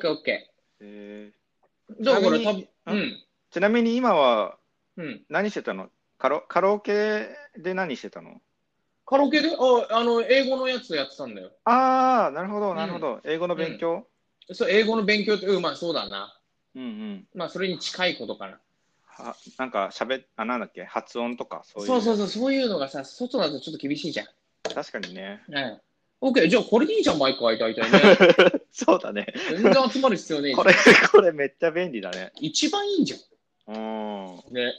ケーオッケえー。だからちなみに多分、うん。ちなみに今はうん。何してたの？カラカラオケで何してたの？カラオケで？あ、あの、英語のやつやってたんだよ。ああ、なるほど、なるほど。英語の勉強、そう、英語の勉強って、うん、まあそうだな。うん、うんまあそれに近いことかな。はなんかしゃべあ、なんだっけ？発音とかそういう。そうそうそう、そういうのがさ、外だとちょっと厳しいじゃん。確かにね。うん。オッケー、じゃあこれでいいじゃん、毎回、大体ね。そうだね。全然集まる必要ねえじゃん。これ、これめっちゃ便利だね。一番いいじうん。ゃん。ね。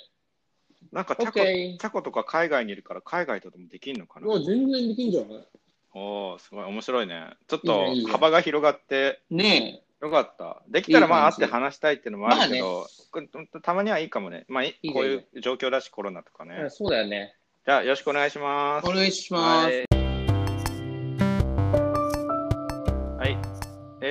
オなんかチャコ、ッケチャコとか海外にいるから海外とでもできるのかー。な？もう全然できんじゃない？おおすごい面白いね。ちょっいいねいいねと幅が広がってねよかった。できたらまあ会って話したいっていうのもあるけまど、これたまにはいいかもね。まあいいいねこういう状況だしコロナとかえ。ね。そうだよね。じゃあよろしくお願いします。お願いします。はい。はい。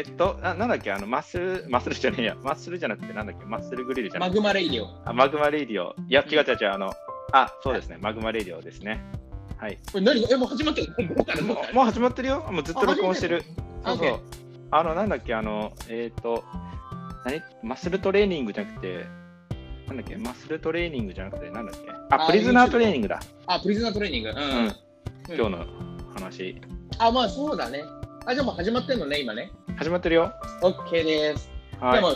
えっと、ななんだっけ、あの、マッスル、マッスルじゃねえや、マッスルじゃなくて、なんだっけ、マッスルグリルじゃなマくて、グマレイディオ。あマグマレイディオ。いや、違う違う違う、あの、あ、そうですね、マグマレイディオですね。はい。これ何？え、もう始まってる？もうからもうからもうもう始まってるよ。もうずっと録音してる。あそうそう。あの、なんだっけ、あの、えっ、と、何？マッスルトレーニングじゃなくて、なんだっけ、マッスルトレーニングじゃなくて、なんだっけ？あ、あプリズナートレーニングだ。あ、プリズナートレーニング。うん。うん今日の話。あ、まあそうだね。あ、じゃあもう始まってんのね、今ね。始まってるよ。OK です。はい。でも、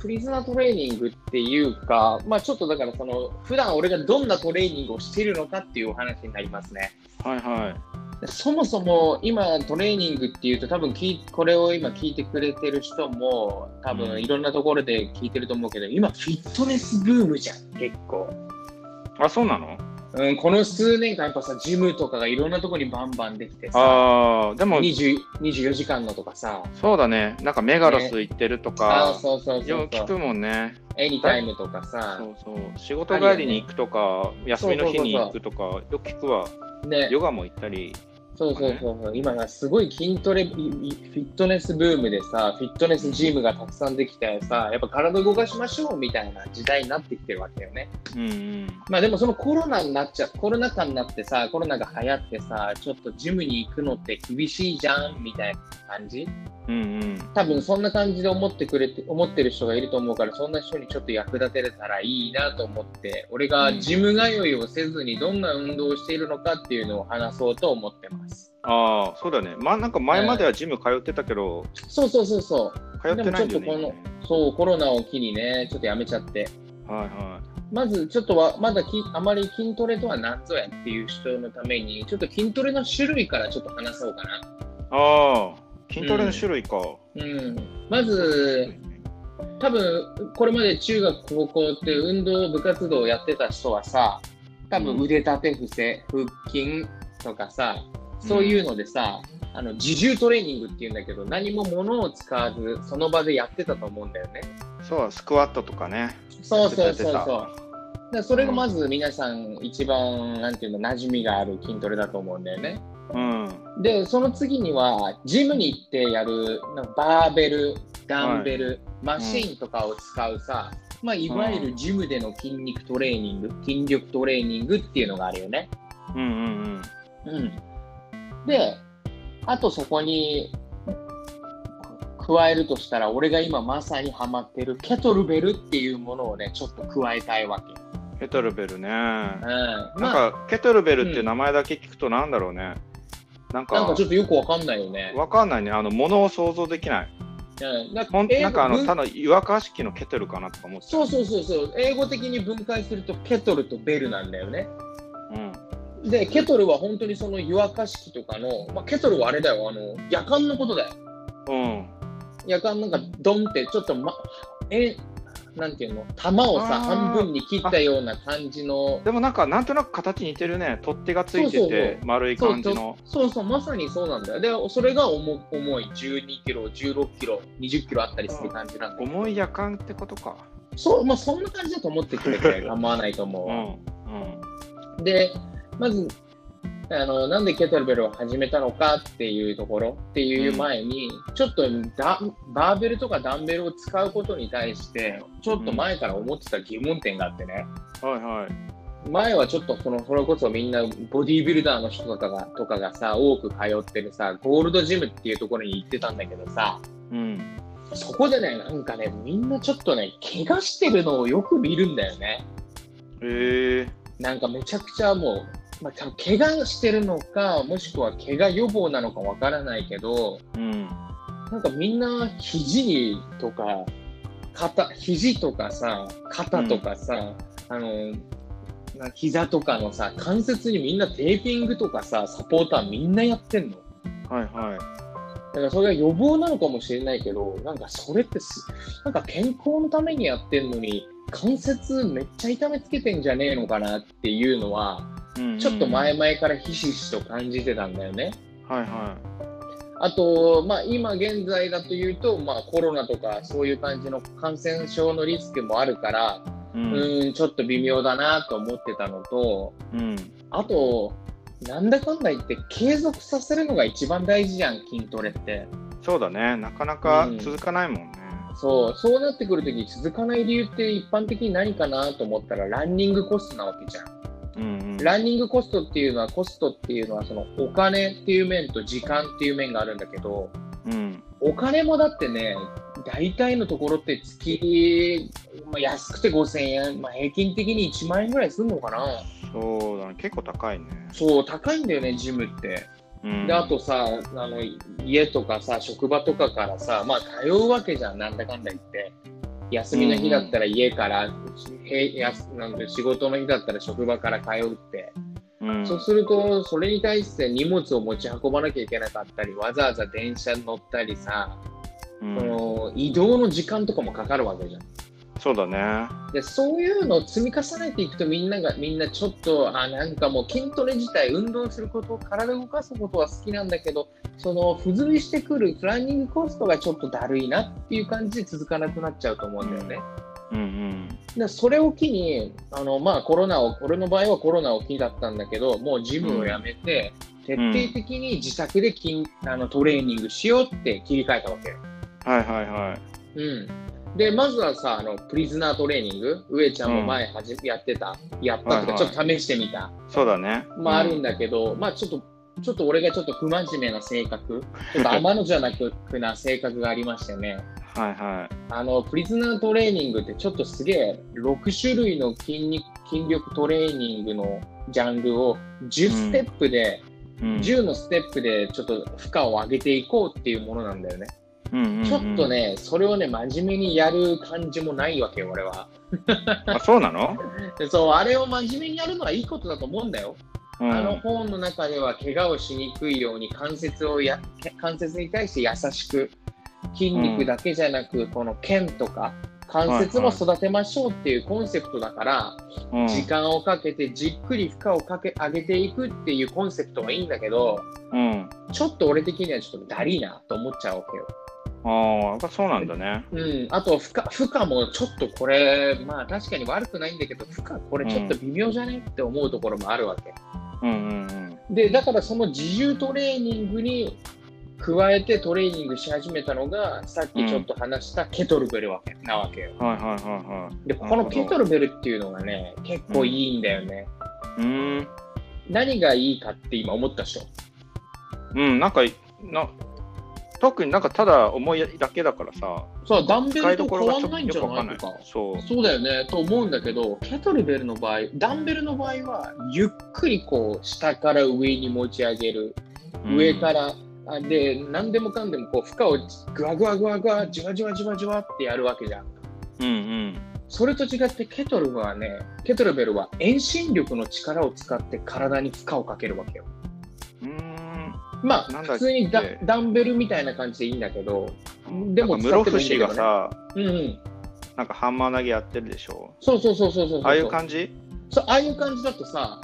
プリズナートレーニングっていうか、まあちょっとだからその、普段俺がどんなトレーニングをしているのかっていうお話になりますね。はいはい。そもそも今トレーニングっていうと多分これを今聞いてくれてる人も多うん分いろんなところで聞いてると思うけど、今フィットネスブームじゃん結構、あ、そうなの？うん、この数年間やっぱさジムとかがいろんなところにバンバンできてさああ、でも、20 24時間のとかさそうだね。なんかメガロス行ってるとあか、そうそうそうそうよく聞くもんね。エニタイムとかさそうそう。仕事帰りに行くとか、休みの日に行くとか、よく聞くわ。ねヨガも行ったり。そうそうそう。そう今がすごい筋トレフィットネスブームでさフィットネスジムがたくさんできてさやっぱ体動かしましょうみたいな時代になってきてるわけよね。うんうん。まあでもそのコロナになっちゃコロナ禍になってさコロナが流行ってさちょっとジムに行くのって厳しいじゃんみたいな感じ？うんうん。多分そんな感じで思ってくれて思ってる人がいると思うからそんな人にちょっと役立てれたらいいなと思って俺がジム通いをせずにどんな運動をしているのかっていうのを話そうと思ってますああ、そうだね。まあなんか前まではジム通ってたけど、そうそうそうそう通ってないんだよでもちょっとね。そうコロナを機にねちょっとやめちゃってはいはまずちょっとはまだきあまり筋トレとは何ぞやっていう人のためにちょっと筋トレの種類からちょっと話そうかな。い。ああ、筋トレの種類か。うん、まず多分これまで中学高校って運動部活動をやってた人はさ多分腕立て伏せ腹筋とかさそういうのでさ、あの自重トレーニングっていうんだけど何も物を使わずその場でやってたと思うんだよね。そう、スクワットとかね。そうそうそうそう。でそれがまず皆さん一番なんていうの馴染みがある筋トレだと思うんだよね。うん。でその次にはジムに行ってやるバーベルダンベル、マシーンとかを使うさ、まあ、いわゆるジムでの筋肉トレーニング、筋力トレーニングっていうのがあるよね。うんうんうん、であとそこに加えるとしたら俺が今まさにハマってるケトルベルっていうものをねちょっと加えたいわけ。うん。ケトルベルね。うん、なんまあか、ケトルベルっていう名前だけ聞くとなんだろうね。なんか、なんかちょっとよくわかんないよね。わかんないね。あの、ものを想像できない。うん、なほん英語なんかあの、文ただ湯沸かし器のケトルかなとか思ってたそうそうそうそう、英語的に分解するとケトルとベルなんだよね。うん。で、ケトルは本当にその湯沸かし器とかの、まあ、ケトルはあれだよ、あの、夜間のことだよ。うん。夜間なんかドンってちょっとま、え、なんていうの、玉をさ、半分に切ったような感じの、でもなんか、なんとなく形似てるね。取っ手がついてそうそうて、そう丸い感じの。そうそう、まさにそうなんだよ。で、それが重重い12キロ、16キロ、20キロあったりする感じなんだよ。重い夜間ってことか。そう、まあそんな感じだと思ってくれて構わないと思うわ。うん。うん。で、まず、あのなんでケトルベルを始めたのかっていうところっていう前に、ちょっとダバーベルとかダンベルを使うことに対して、ちょっと前から思ってた疑問点があってね、はいはい。前はちょっとそのそれこそみんなボディービルダーの人とかがとかがさ、多く通ってるさ、ゴールドジムっていうところに行ってたんだけどさ、うん。そこでね、なんかね、みんなちょっとね、怪我してるのをよく見るんだよね。ええなんかめちゃくちゃもう、まあ、多分怪我してるのか、もしくは怪我予防なのかわからないけど、うん。なんかみんな肘にとか、肩、肘とかさ、肩とかさ、あの、な膝とかのさ、関節にみんなテーピングとかさ、サポーターみんなやってんの？はいはい。だからそれが予防なのかもしれないけど、なんかそれってす、なんか健康のためにやってんのに、関節めっちゃ痛めつけてんじゃねえのかなっていうのは、ちょっと。前々からひしひしと感じてたんだよね。はいはあと、まあ、今現在だというと、まあ、コロナとかそういう感じの感染症のリスクもあるから、い。う。うんーん、ちょっと微妙だなと思ってたのと、うん。あと、なんだかんだ言って継続させるのが一番大事じゃん、筋トレって。そうだね。なかなか続かないもんね。そう、そうなってくるとき続かない理由って一般的に何かなと思ったらランニングコストなわけじゃん。うんうん。ランニングコストっていうのは、コストっていうのはそのお金っていう面と時間っていう面があるんだけど、うん。お金もだってね、大体のところって月、まあ、安くて5000円、まあ、平均的に1万円ぐらいするのかな。そうだね。結構高いね。そう、高いんだよね、ジムって。うん。で、あとさ、あの家とかさ、職場とかからさ、まあ通うわけじゃん、なんだかんだ言って。休みの日だったら家から、へやすなんで仕事の日だったら職場から通うって。うん。そうすると、それに対して荷物を持ち運ばなきゃいけなかったり、わざわざ電車に乗ったりさ、うんその移動の時間とかもかかるわけじゃん。そうだね。でそういうのを積み重ねていくとみんながみんなちょっとあなんかもう筋トレ自体運動すること体を動かすことは好きなんだけどその付随してくるランニングコストがちょっとだるいなっていう感じで続かなくなっちゃうと思うんだよね。うんうん。でそれを機にあの、まあ、コロナを俺の場合はコロナを機だったんだけどもうジムをやめて、徹底的に自宅で筋あのトレーニングしようって切り替えたわけよ。はいはいはい。うん、でまずはさあのプリズナートレーニング？上ちゃんも前はじ、やってた？やったとかちょっと試してみた、そうだね。まああるんだけど、まあちょっとちょっと俺がちょっと不真面目な性格？ちょっと天のじゃなくな性格がありましてね。はいはあのプリズナートレーニングってちょっとすげえ6種類の筋肉筋力トレーニングのジャンルを10ステップで、い。うん。10のステップでちょっと負荷を上げていこうっていうものなんだよね。うんうんうんちょっと。ね、それをね、真面目にやる感じもないわけよ、俺は。あ、そうなの？で そう、あれを真面目にやるのはいいことだと思うんだよ。うんあの本の中では、怪我をしにくいように関節をや、関節に対して優しく、筋肉だけじゃなく、この腱とか、関節も育てましょうっていうコンセプトだから、うん時間をかけてじっくり負荷をかけ上げていくっていうコンセプトはいいんだけど、うん。ちょっと俺的にはちょっとだりーなと思っちゃうわけよ。ああ、そうなんだね。うん、あと負荷、負荷もちょっとこれ、まあ確かに悪くないんだけど、負荷これちょっと微妙じゃねって思うところもあるわけ。うんうんで、だからその自重トレーニングに加えてトレーニングし始めたのが、さっきちょっと話したケトルベルわけなわけよ。うん。はいはいはいはい。で、このケトルベルっていうのがね、結構いいんだよね。うーん。何がいいかって今思ったでしょ。うん、なんか、な特になんかただ重いだけだからさ、そう、ダンベルと変わんないんじゃないいなとか。。そう。そうだよね、と思うんだけど、ケトルベルの場合、ダンベルの場合は、ゆっくりこう、下から上に持ち上げる。上から、あで、何でもかんでもこう、負荷をぐわぐわぐわぐわ、じわじわじわじわってやるわけじゃん。うんうん。それと違って、ケトルはね、ケトルベルは遠心力の力を使って体に負荷をかけるわけよ。まあ、普通にダダンベルみたいな感じでいいんだけど、でも室伏がさ、うんうん。なんかハンマー投げやってるでしょ？そうそうそうそうそうそう。ああいう感じ？そうああいう感じだとさ、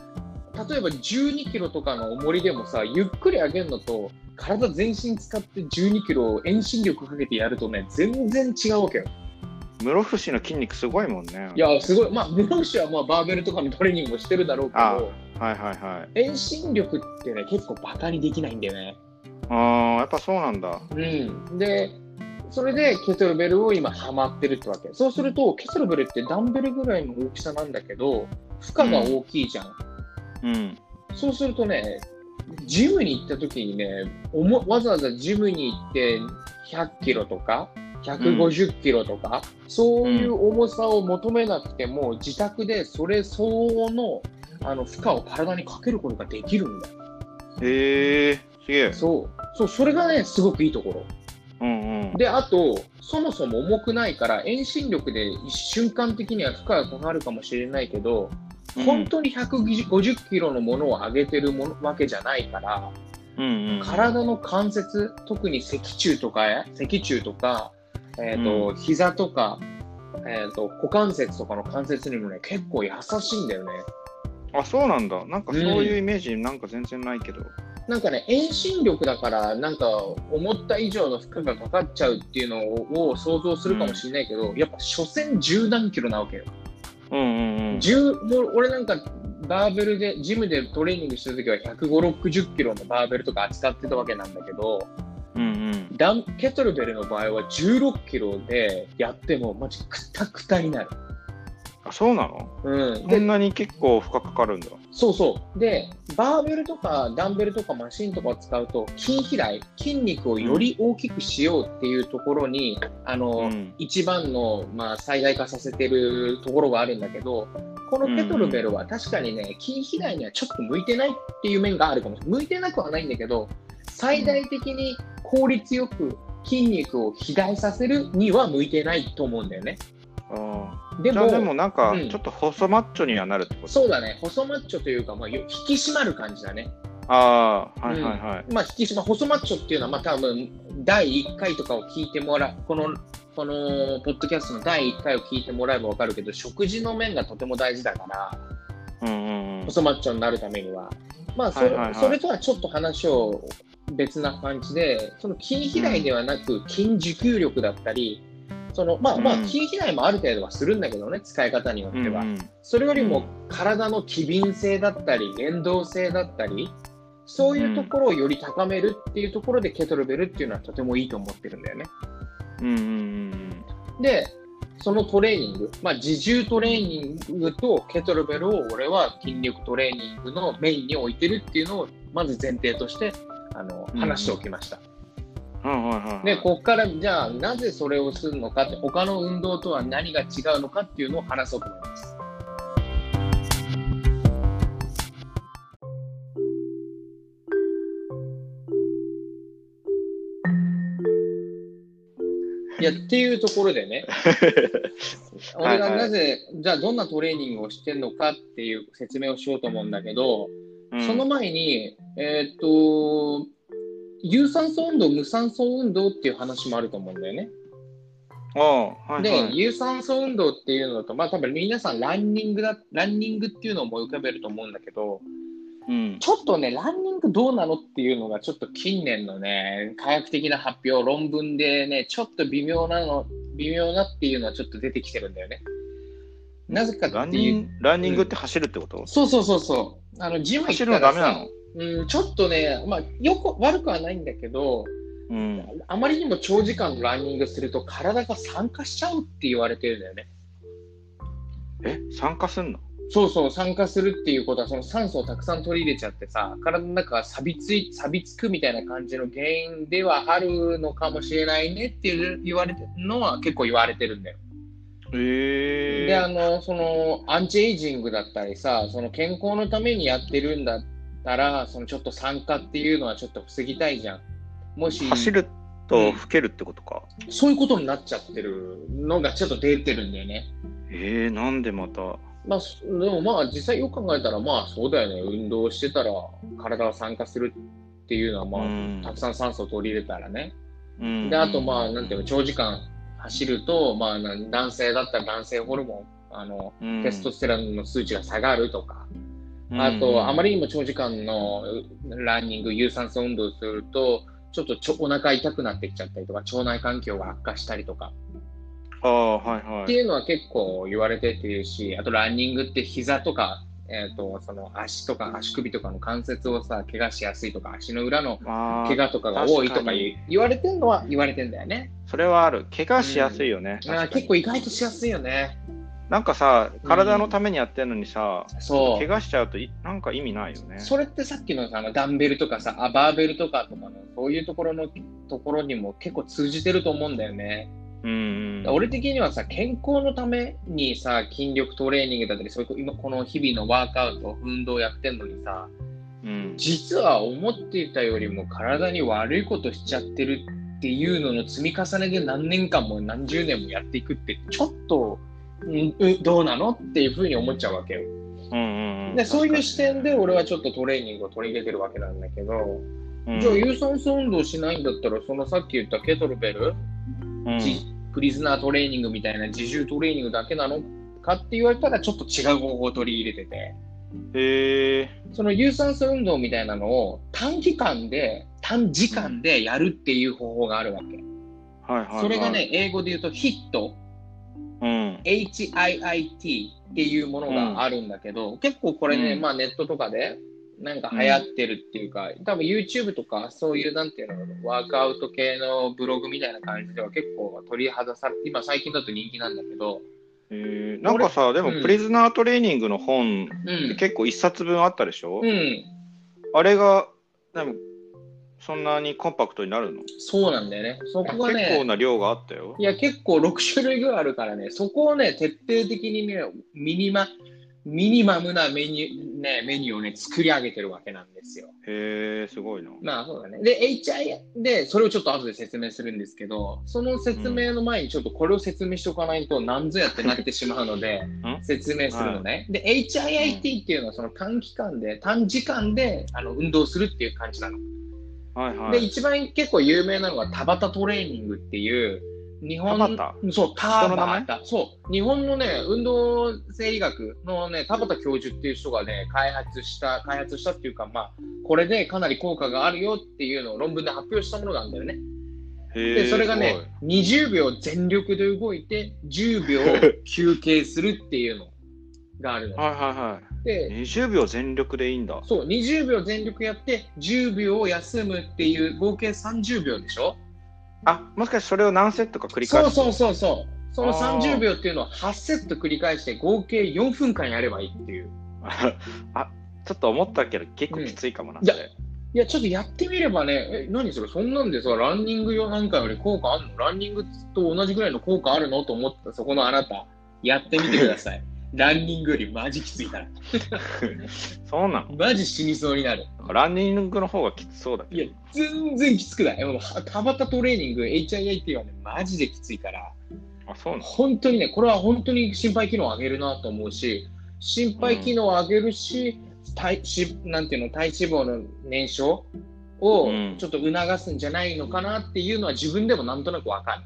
例えば12キロとかの重りでもさ、ゆっくり上げるのと、体全身使って12キロを遠心力かけてやるとね、全然違うわけよ。室伏の筋肉すごいもんね。いや、すごい。まあ、室伏はまあバーベルとかのトレーニングもしてるだろうけあど、はいはいはい。遠心力ってね、結構バカにできないんだよね。ああ、やっぱそうなんだ。うん。で、それでケトルベルを今ハマってるってわけ。そうすると、ケトルベルってダンベルぐらいの大きさなんだけど、負荷が大きいじゃん。うん。そうするとね、ジムに行った時にね、おもわざわざジムに行って100キロとか、150キロとか、そういう重さを求めなくても、自宅でそれ相応のあの負荷を体にかけることができるんだよ。へえすげえ。そう、そう、それがね、すごくいいところ。うんうん。で、あと、そもそも重くないから、遠心力で瞬間的には負荷がかかるかもしれないけど、うん本当に150キロのものを上げてるものわけじゃないから、うんうん。体の関節、特に脊柱とか、脊柱とか、えっ、と、膝とか、えっ、と、股関節とかの関節にもね、結構優しいんだよね。あ、そうなんだ。なんかそういうイメージなんか全然ないけど。なんかね、遠心力だから、なんか思った以上の負荷がかかっちゃうっていうのを想像するかもしれないけど、やっぱ所詮十何キロなわけよ。うんうんうん。十もう俺なんかバーベルで、ジムでトレーニングしてるときは150、60キロのバーベルとか扱ってたわけなんだけど、うんうん。ダンケトルベルの場合は16キロでやってもマジくたくたになる。あ、そうなの？うん。でそん、なに結構負荷かかるんだ。そうそう。で、バーベルとかダンベルとかマシンとかを使うと、筋肥大、筋肉をより大きくしようっていうところに、あの、うん一番の、まあ、最大化させてるところがあるんだけど、このケトルベルは確かにね、筋肥大にはちょっと向いてないっていう面があるかもしれない。向いてなくはないんだけど、最大的に効率よく筋肉を肥大させるには向いてないと思うんだよね。あでも、でもなんかうんちょっと細マッチョにはなるってこと、そうだね、細マッチョというか、まあ、よ引き締まる感じだね。ああ、はいはいはい。まあ、引き締ま、細マッチョっていうのは、まあ、多分第1回とかを聞いてもらう、この、このポッドキャストの第1回を聞いてもらえば分かるけど、食事の面がとても大事だから、うんうんうん。細マッチョになるためには。まあそ、それとはちょっと話を別な感じで、その筋肥大ではなく、筋持久力だったり、そのまあまあ、うん筋肥大もある程度はするんだけどね、使い方によっては。うんそれよりも体の機敏性だったり、連動性だったり、そういうところをより高めるっていうところで、ケトルベルっていうのはとてもいいと思ってるんだよね。うんうんうんで、そのトレーニング、まあ、自重トレーニングとケトルベルを俺は筋力トレーニングのメインに置いてるっていうのをまず前提としてあのうん話しておきました。で、ここからじゃあなぜそれをするのかって、他の運動とは何が違うのかっていうのを話そうと思います。いや、っていうところでね、俺がなぜ、じゃあどんなトレーニングをしてるのかっていう説明をしようと思うんだけど、うん。その前に、えーっと、有酸素運動、無酸素運動っていう話もあると思うんだよね。ああ、はいはい。で、有酸素運動っていうのと、まあ多分皆さんランニングだ、ランニングっていうのを思い浮かべると思うんだけど、うん。ちょっとね、ランニングどうなのっていうのがちょっと近年のね、科学的な発表、論文でね、ちょっと微妙なの、微妙なっていうのはちょっと出てきてるんだよね。なぜかランっていうニング、ランニングって走るってこと、そうそうそうそう。あの、ジム行走るったらさのダメなの？うん、ちょっとね、まあ、よく、悪くはないんだけど、うん。あまりにも長時間のランニングすると体が酸化しちゃうって言われてるんだよね。え、参加すんの？そうそう、酸化するっていうことは、その酸素をたくさん取り入れちゃってさ、体の中が錆びつい、錆びつくみたいな感じの原因ではあるのかもしれないねっていう言われてるのは結構言われてるんだよ。ええで、あの、その、アンチエイジングだったりさ、その健康のためにやってるんだったら、そのちょっと酸化っていうのはちょっと防ぎたいじゃん。もし、走ると老けるってことか？そういうことになっちゃってるのがちょっと出てるんだよね。ええなんでまた？まあ、そでもまあ、実際よく考えたら、まあそうだよね。運動してたら体が酸化するっていうのは、まあ、うんたくさん酸素を取り入れたらね。うんで、あとまあ、なんていうの、長時間走ると、まあ、な男性だったら男性ホルモン、あの、うんテストステロンの数値が下がるとか、うんあと、あまりにも長時間のランニング、有酸素運動をすると、ちょっとちょお腹痛くなってきちゃったりとか、腸内環境が悪化したりとか、ああ、はいはい。っていうのは結構言われててるし、あとランニングって膝とか、えっ、と、その足とか足首とかの関節をさ、怪我しやすいとか、足の裏のまあ怪我とかが多いとか言言われてるのは言われてんだよね。それはある。怪我しやすいよね。あー確かに結構意外としやすいよね。なんかさ、体のためにやってるのにさ、そう。怪我しちゃうといなんか意味ないよね。それってさっきのさあのダンベルとかさ、あバーベルとかとかの、そういうところのところにも結構通じてると思うんだよね。うんうん。俺的にはさ、健康のためにさ、筋力トレーニングだったり、そういう今この日々のワークアウト、運動をやってんのにさ、うん、実は思っていたよりも体に悪いことしちゃってるっていうのの積み重ねで何年間も何十年もやっていくって、ちょっと、うどうなのっていうふうに思っちゃうわけよ。うんうんうん。でそういう視点で俺はちょっとトレーニングを取り入れてるわけなんだけど、うん、じゃあ有酸素運動しないんだったら、そのさっき言ったケトルベル、うんリズナートレーニングみたいな自重トレーニングだけなのかって言われたらちょっと違う方法を取り入れてて、へえ。その有酸素運動みたいなのを短期間で、短時間でやるっていう方法があるわけ。はいはい、はい。それがね、、英語で言うとヒット、うん。HIIT っていうものがあるんだけど、結構これね、うん。まあネットとかでなんか流行ってるっていうか、多分 YouTube とかそういうなんていうの、ワークアウト系のブログみたいな感じでは結構取り外され今最近だと人気なんだけど、えー、なんかさ、でもうん。プリズナートレーニングの本、うん。結構一冊分あったでしょ、うん。あれが、でも、そんなにコンパクトになるの？そうなんだよね。そこがね、結構な量があったよ。いや、結構6種類ぐらいあるからね、そこをね、徹底的にね、ミニマ、ミニマムなメニュー、ね、メニューをね、作り上げてるわけなんですよ。へえ、すごいな。まあ、そうだね。で、HI で、それをちょっと後で説明するんですけど、その説明の前にちょっとこれを説明しておかないと、なんぞやってなってしまうので、ん？説明するのね。で、HIIT っていうのはその短期間で、短時間であの運動するっていう感じなの。で、はいはい。一番結構有名なのが田畑トレーニングっていう、日本そう、田人の名前？畑。そう。日本のね、運動生理学のね、田畑教授っていう人がね、開発した、開発したっていうか、まあ、これでかなり効果があるよっていうのを論文で発表したものがあるんだよね。で、それがねす、20秒全力で動いて、10秒休憩するっていうのがあるの。はいはいはで、い。20秒全力でいいんだ。そう、20秒全力やって、10秒休むっていう合計30秒でしょ？あ、もしかしてそれを何セットか繰り返す？そうそうそうそう。そのあー30秒っていうのを8セット繰り返して合計4分間やればいいっていう。あ、ちょっっと思ったけど、結構きついかもな、うんそれ。いや、ちょっとやってみればね、え、何それ、そんなんでさ、ランニング用なんかより効果あるの？ランニングと同じぐらいの効果あるの？と思ったそこのあなた、やってみてください。ランニングよりマジきついから。そうなの？マジ死にそうになる。ランニングの方がきつそうだけど。いや、全然きつくない。もうは田畑トレーニング、HIIT はね、マジできついから、あ、そうなの？本当にね、これは本当に心肺機能を上げるなと思うし、心肺機能を上げるし、体しなんていうの、体脂肪の燃焼をうんちょっと促すんじゃないのかなっていうのは自分でもなんとなくわかる。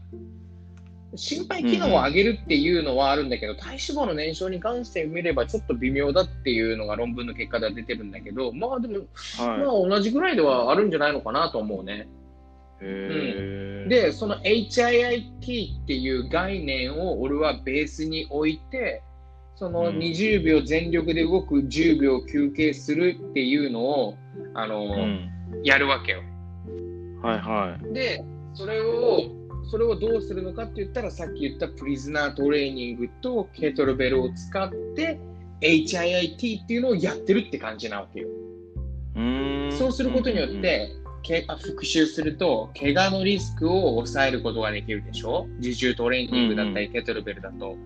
心肺機能を上げるっていうのはあるんだけど、体脂肪の燃焼に関して見ればちょっと微妙だっていうのが論文の結果では出てるんだけど、まあでも、まあは同じぐらいではあるんじゃないのかなと思うね。い。へー、で、その HIIT っていう概念を俺はベースに置いて、そのうん20秒全力で動く10秒休憩するっていうのを、あのうん。やるわけよ。はいはい。で、それを、それをどうするのかって言ったら、さっき言ったプリズナートレーニングとケトルベルを使って、HIIT っていうのをやってるって感じなわけよ。うーんそうすることによっ、て、けあ復習すると、怪我のリスクを抑えることができるでしょ？自重トレーニングだったり、ケトルベルだと。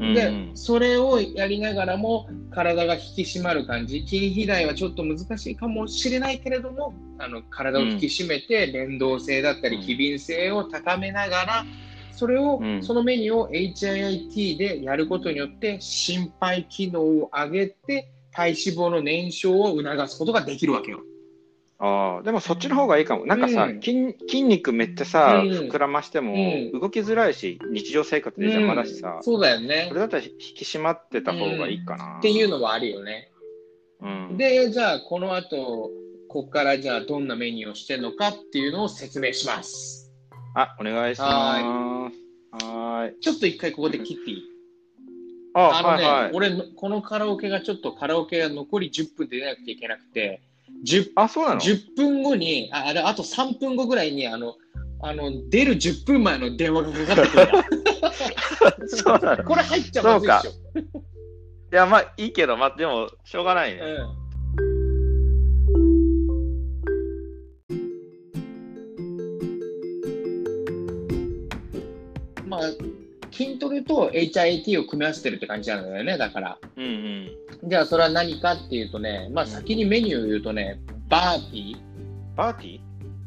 で、それをやりながらも、体が引き締まる感じ、筋肥大はちょっと難しいかもしれないけれども、あの体を引き締めて、連動性だったり、うん。機敏性を高めながら、それを、うん。そのメニューを HIIT でやることによって、心肺機能を上げて、体脂肪の燃焼を促すことができるわけよ。ああ、でもそっちの方がいいかも。なんかさ、うん筋筋肉めっちゃさ、うん膨らましても、うん動きづらいし、日常生活で邪魔だしさ、うんそうだよねそ。れだったら引き締まってた方がいいかな。っていうのはあるよね。うん、で、じゃあ、この後、ここからじゃあ、どんなメニューをしてるのかっていうのを説明します。あ、お願いします。はーい。ちょっと一回ここで切っていい？あ、あのね、はいはい。俺の、このカラオケがちょっとカラオケが残り10分で出なくちゃいけなくて、10, あ、そうなの？10分後に、ああれあと3分後ぐらいに、あの、あの、出る10分前の電話がかかってくる そうなの。これ入っちゃまずいでしょ。いや、まあいいけど、まあでも、しょうがないね。うん。筋トレと HIIT を組み合わせてるって感じなんだよね、だから。うんうん。じゃあ、それは何かっていうとね、まあ、先にメニューを言うとね、バーピー、バーティー？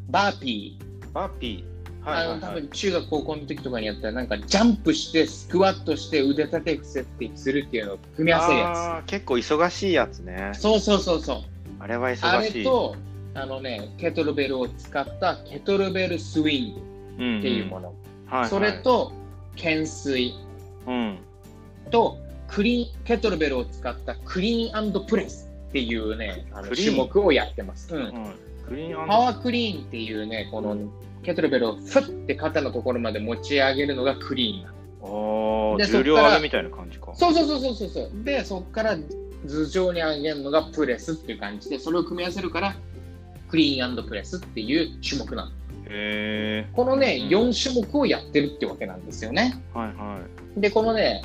バーピバーピー。ー、はいはいはい。あの多分中学高校の時とかにやったらなんかジャンプしてスクワットして腕立て伏せってするっていうのを組み合わせるやあー結構忙しいやつねつ。。そうそうそうそう。あれはあ忙しい。れと、あのね、ケトルベルを使ったケトルベルスイングうんっていうもの。はいはいそれ、と、懸垂うん。と、クリーン、ケトルベルを使ったクリーンプレスっていうね、種目をやってます。うんうん。クリーンパワークリーンっていうね、このケトルベルをふって肩のところまで持ち上げるのがクリーンなの。ああ、で重量上げみたいな感じか。そうそうそうそうそうそう。で、そこから頭上に上げるのがプレスっていう感じで、それを組み合わせるから、クリーンプレスっていう種目なの。へえ。このね、うん4種目をやってるってわけなんですよね。はいはい。で、このね、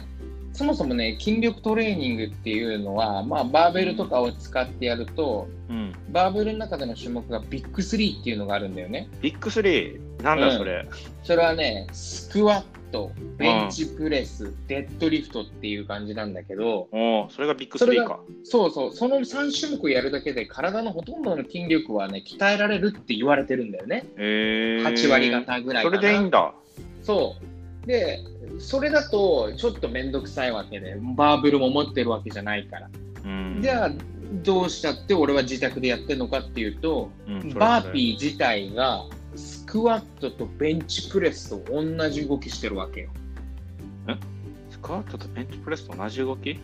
そもそもね、筋力トレーニングっていうのは、まあ、バーベルとかを使ってやると、うん。バーベルの中での種目がビッグ3っていうのがあるんだよね。ビッグスリー？なんだうんそれ。それはね、スクワット、ベンチプレス、デッドリフトっていう感じなんだけど、それがビッグスリーか。そうそう、その3種目やるだけで体のほとんどの筋力はね、鍛えられるって言われてるんだよね。へえ。8割方ぐらい。それでいいんだ。そう。で、それだとちょっとめんどくさいわけで、バーベルも持ってるわけじゃないから。うん。じゃあ、どうしたって俺は自宅でやってるのかっていうと、うん、バーピー自体がスクワットとベンチプレスと同じ動きしてるわけよ。スクワットとベンチプレスと同じ動き？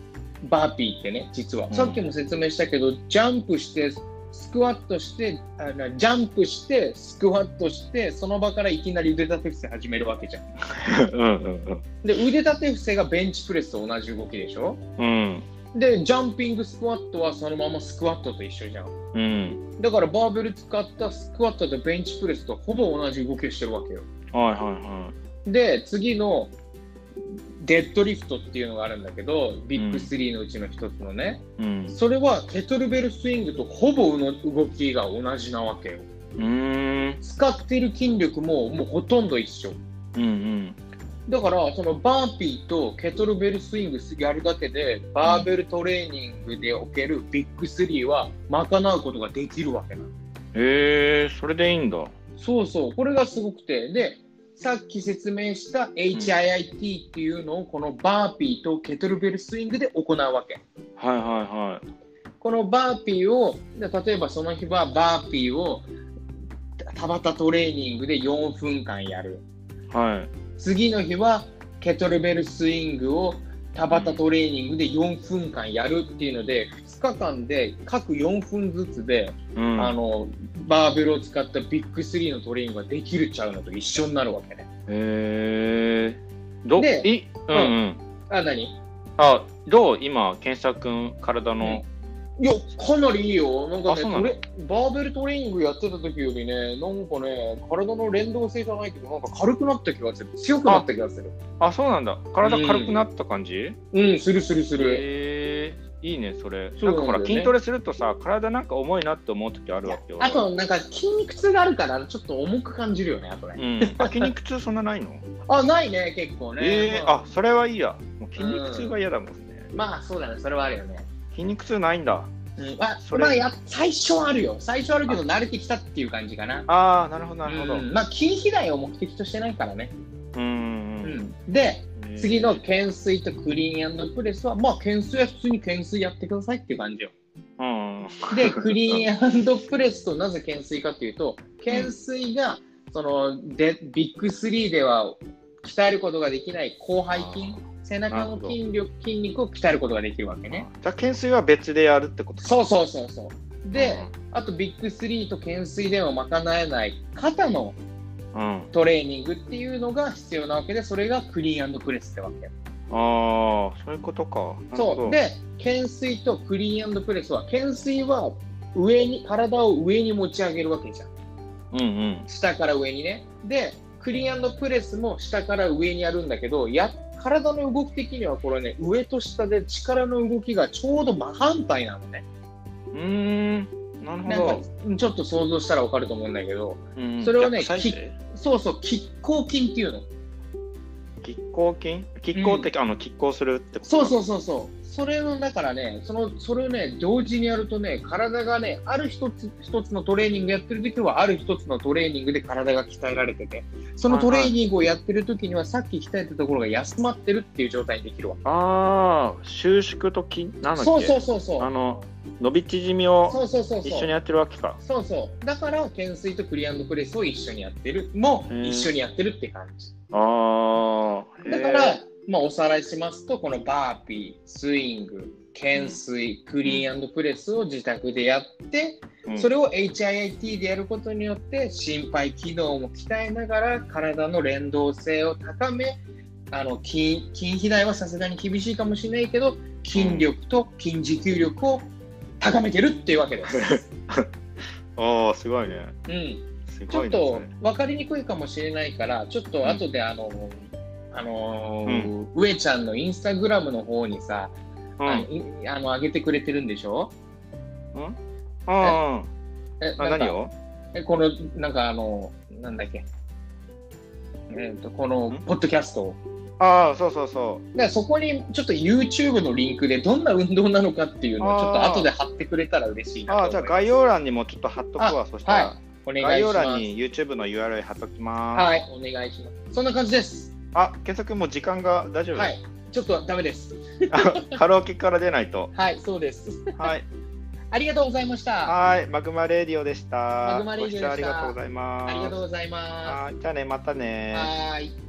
バーピーってね、実は。うんさっきも説明したけど、ジャンプして、スクワットして、あのジャンプして、スクワットして、その場からいきなり腕立て伏せ始めるわけじゃん。うんうんで、腕立て伏せがベンチプレスと同じ動きでしょ？うん。で、ジャンピングスクワットはそのままスクワットと一緒じゃん。うん。うん。だからバーベル使ったスクワットとベンチプレスとほぼ同じ動きをしてるわけよ。はいはいはで、次のデッドリフトっていうのがあるんだけど、ビッグ3のうちの一つのね、い。うん。それはケトルベルスイングとほぼの動きが同じなわけよ。うーん。使っている筋力ももうほとんど一緒。うんうん。だから、そのバーピーとケトルベルスイングやるだけで、バーベルトレーニングでおけるビッグ3は賄うことができるわけなの。へえ、それでいいんだ。そうそう、これがすごくて。で、さっき説明した HIIT っていうのをこのバーピーとケトルベルスイングで行うわけ。はいはこのバーピーを、で例えばその日はバーピーをタバタトレーニングで4分間やる。はい。はい。次の日はケトルベルスイングをタバタトレーニングで4分間やるっていうので、2日間で各4分ずつで、うん。あのバーベルを使ったビッグ3のトレーニングができるちゃうのと一緒になるわけね。へえ。どでい？うんうん。あ、何？あ、どう？今、健作君、体の。いや、かなりいいよ。なんかねトレ、バーベルトレーニングやってた時よりね、なんかね、体の連動性じゃないけど、なんか軽くなった気がする。強くなった気がする。あ、そうなんだ。体軽くなった感じ、うん、するするする。へえ。いいね、それ。なんかほら、筋トレするとさ、体なんか重いなって思う時あるわけよ。あと、なんか筋肉痛があるから、ちょっと重く感じるよね、あとね。うん。あ筋肉痛そんなないの？あ、ないね、結構ね。ええまあ、あ、それはいいや。もう筋肉痛が嫌だもんね。まあ、そうだね、それはあるよね。筋肉痛ないんだ。うん、まあ、それまあや、最初はあるよ。最初はあるけど、慣れてきたっていう感じかな。ああ、なるほど、なるほど。うんまあ、筋肥大を目的としてないからね。うん。うん、で、次の懸垂とクリーンプレスは、まあ、懸垂は普通に懸垂やってくださいっていう感じよ。うん。で、クリーンプレスとなぜ懸垂かというと、懸垂が、そのでビッグ3では鍛えることができない広背筋、背中の筋力筋肉を鍛えることができるわけね。じゃあ、懸垂は別でやるってこと？そうそうそうそう。で、あとビッグ3と懸垂では賄えない肩のうん。トレーニングっていうのが必要なわけで、それがクリーンプレスってわけ。ああ、そういうことか。そう。で、懸垂とクリーンプレスは、懸垂は上に、体を上に持ち上げるわけじゃん。うんうん。下から上にね。で、クリーンプレスも下から上にやるんだけど、や体の動き的にはこれね、上と下で力の動きがちょうど真反対なのね。うーん。なるほかちょっと想像したらわかると思うんだけど、ど。うんそれをねそうそう、拮抗筋っていうの。拮抗筋？拮抗って、あの拮抗するってこと？そうそうそうそう。それの、だからね、その、それをね、同時にやるとね、体がね、ある一つ、一つのトレーニングやってる時は、ある一つのトレーニングで体が鍛えられてて、そのトレーニングをやってる時には、さっき鍛えたところが休まってるっていう状態にできるわ。ああ、収縮と筋、なんだっけ？そうそうそうそう。あの、伸び縮みをそうそうそうそう。一緒にやってるわけか。そうそう。だから、懸垂とクリーンアンドプレスを一緒にやってる。も一緒にやってるって感じ。ああ、だからへ、まあ、おさらいしますと、このバーピー、スイング、懸垂、クリーンプレスを自宅でやって、ーうんそれを HIIT でやることによって、心肺機能も鍛えながら、体の連動性を高め、あの筋肥大はさすがに厳しいかもしれないけど、筋力と筋持久力を高めてるっていうわけです。ああ、すごいね。うん、すちょっと。分かりにくいかもしれないから、ちょっと後であの、あのー上ちゃんのインスタグラムの方にさ、うん。あのいあの上げてくれてるんでしょ？うん？あえあ、あなんか何を？えこの、なんかあの、なんだっけ、えっ、と、このん？ポッドキャストを。ああ、そうそうそだからそこにちょっと YouTube のリンクでどんな運動なのかっていうのをちょっと後で貼ってくれたら嬉しいうなとああ、じゃあ概要欄にもちょっと貼っとくわ。そしたら、はい、お願いします。概要欄に YouTube の URL 貼っときます。はい、お願いします。そんな感じです。あ、検索もう時間が大丈夫、はい、ちょっとダメです。あカラオケから出ないと。はい、そうです。はい。ありがとうございました。はい。マグマレディオでした。マグマレディオありがとうございます。ありがとうございまはいじゃあね、またね。す。はーい。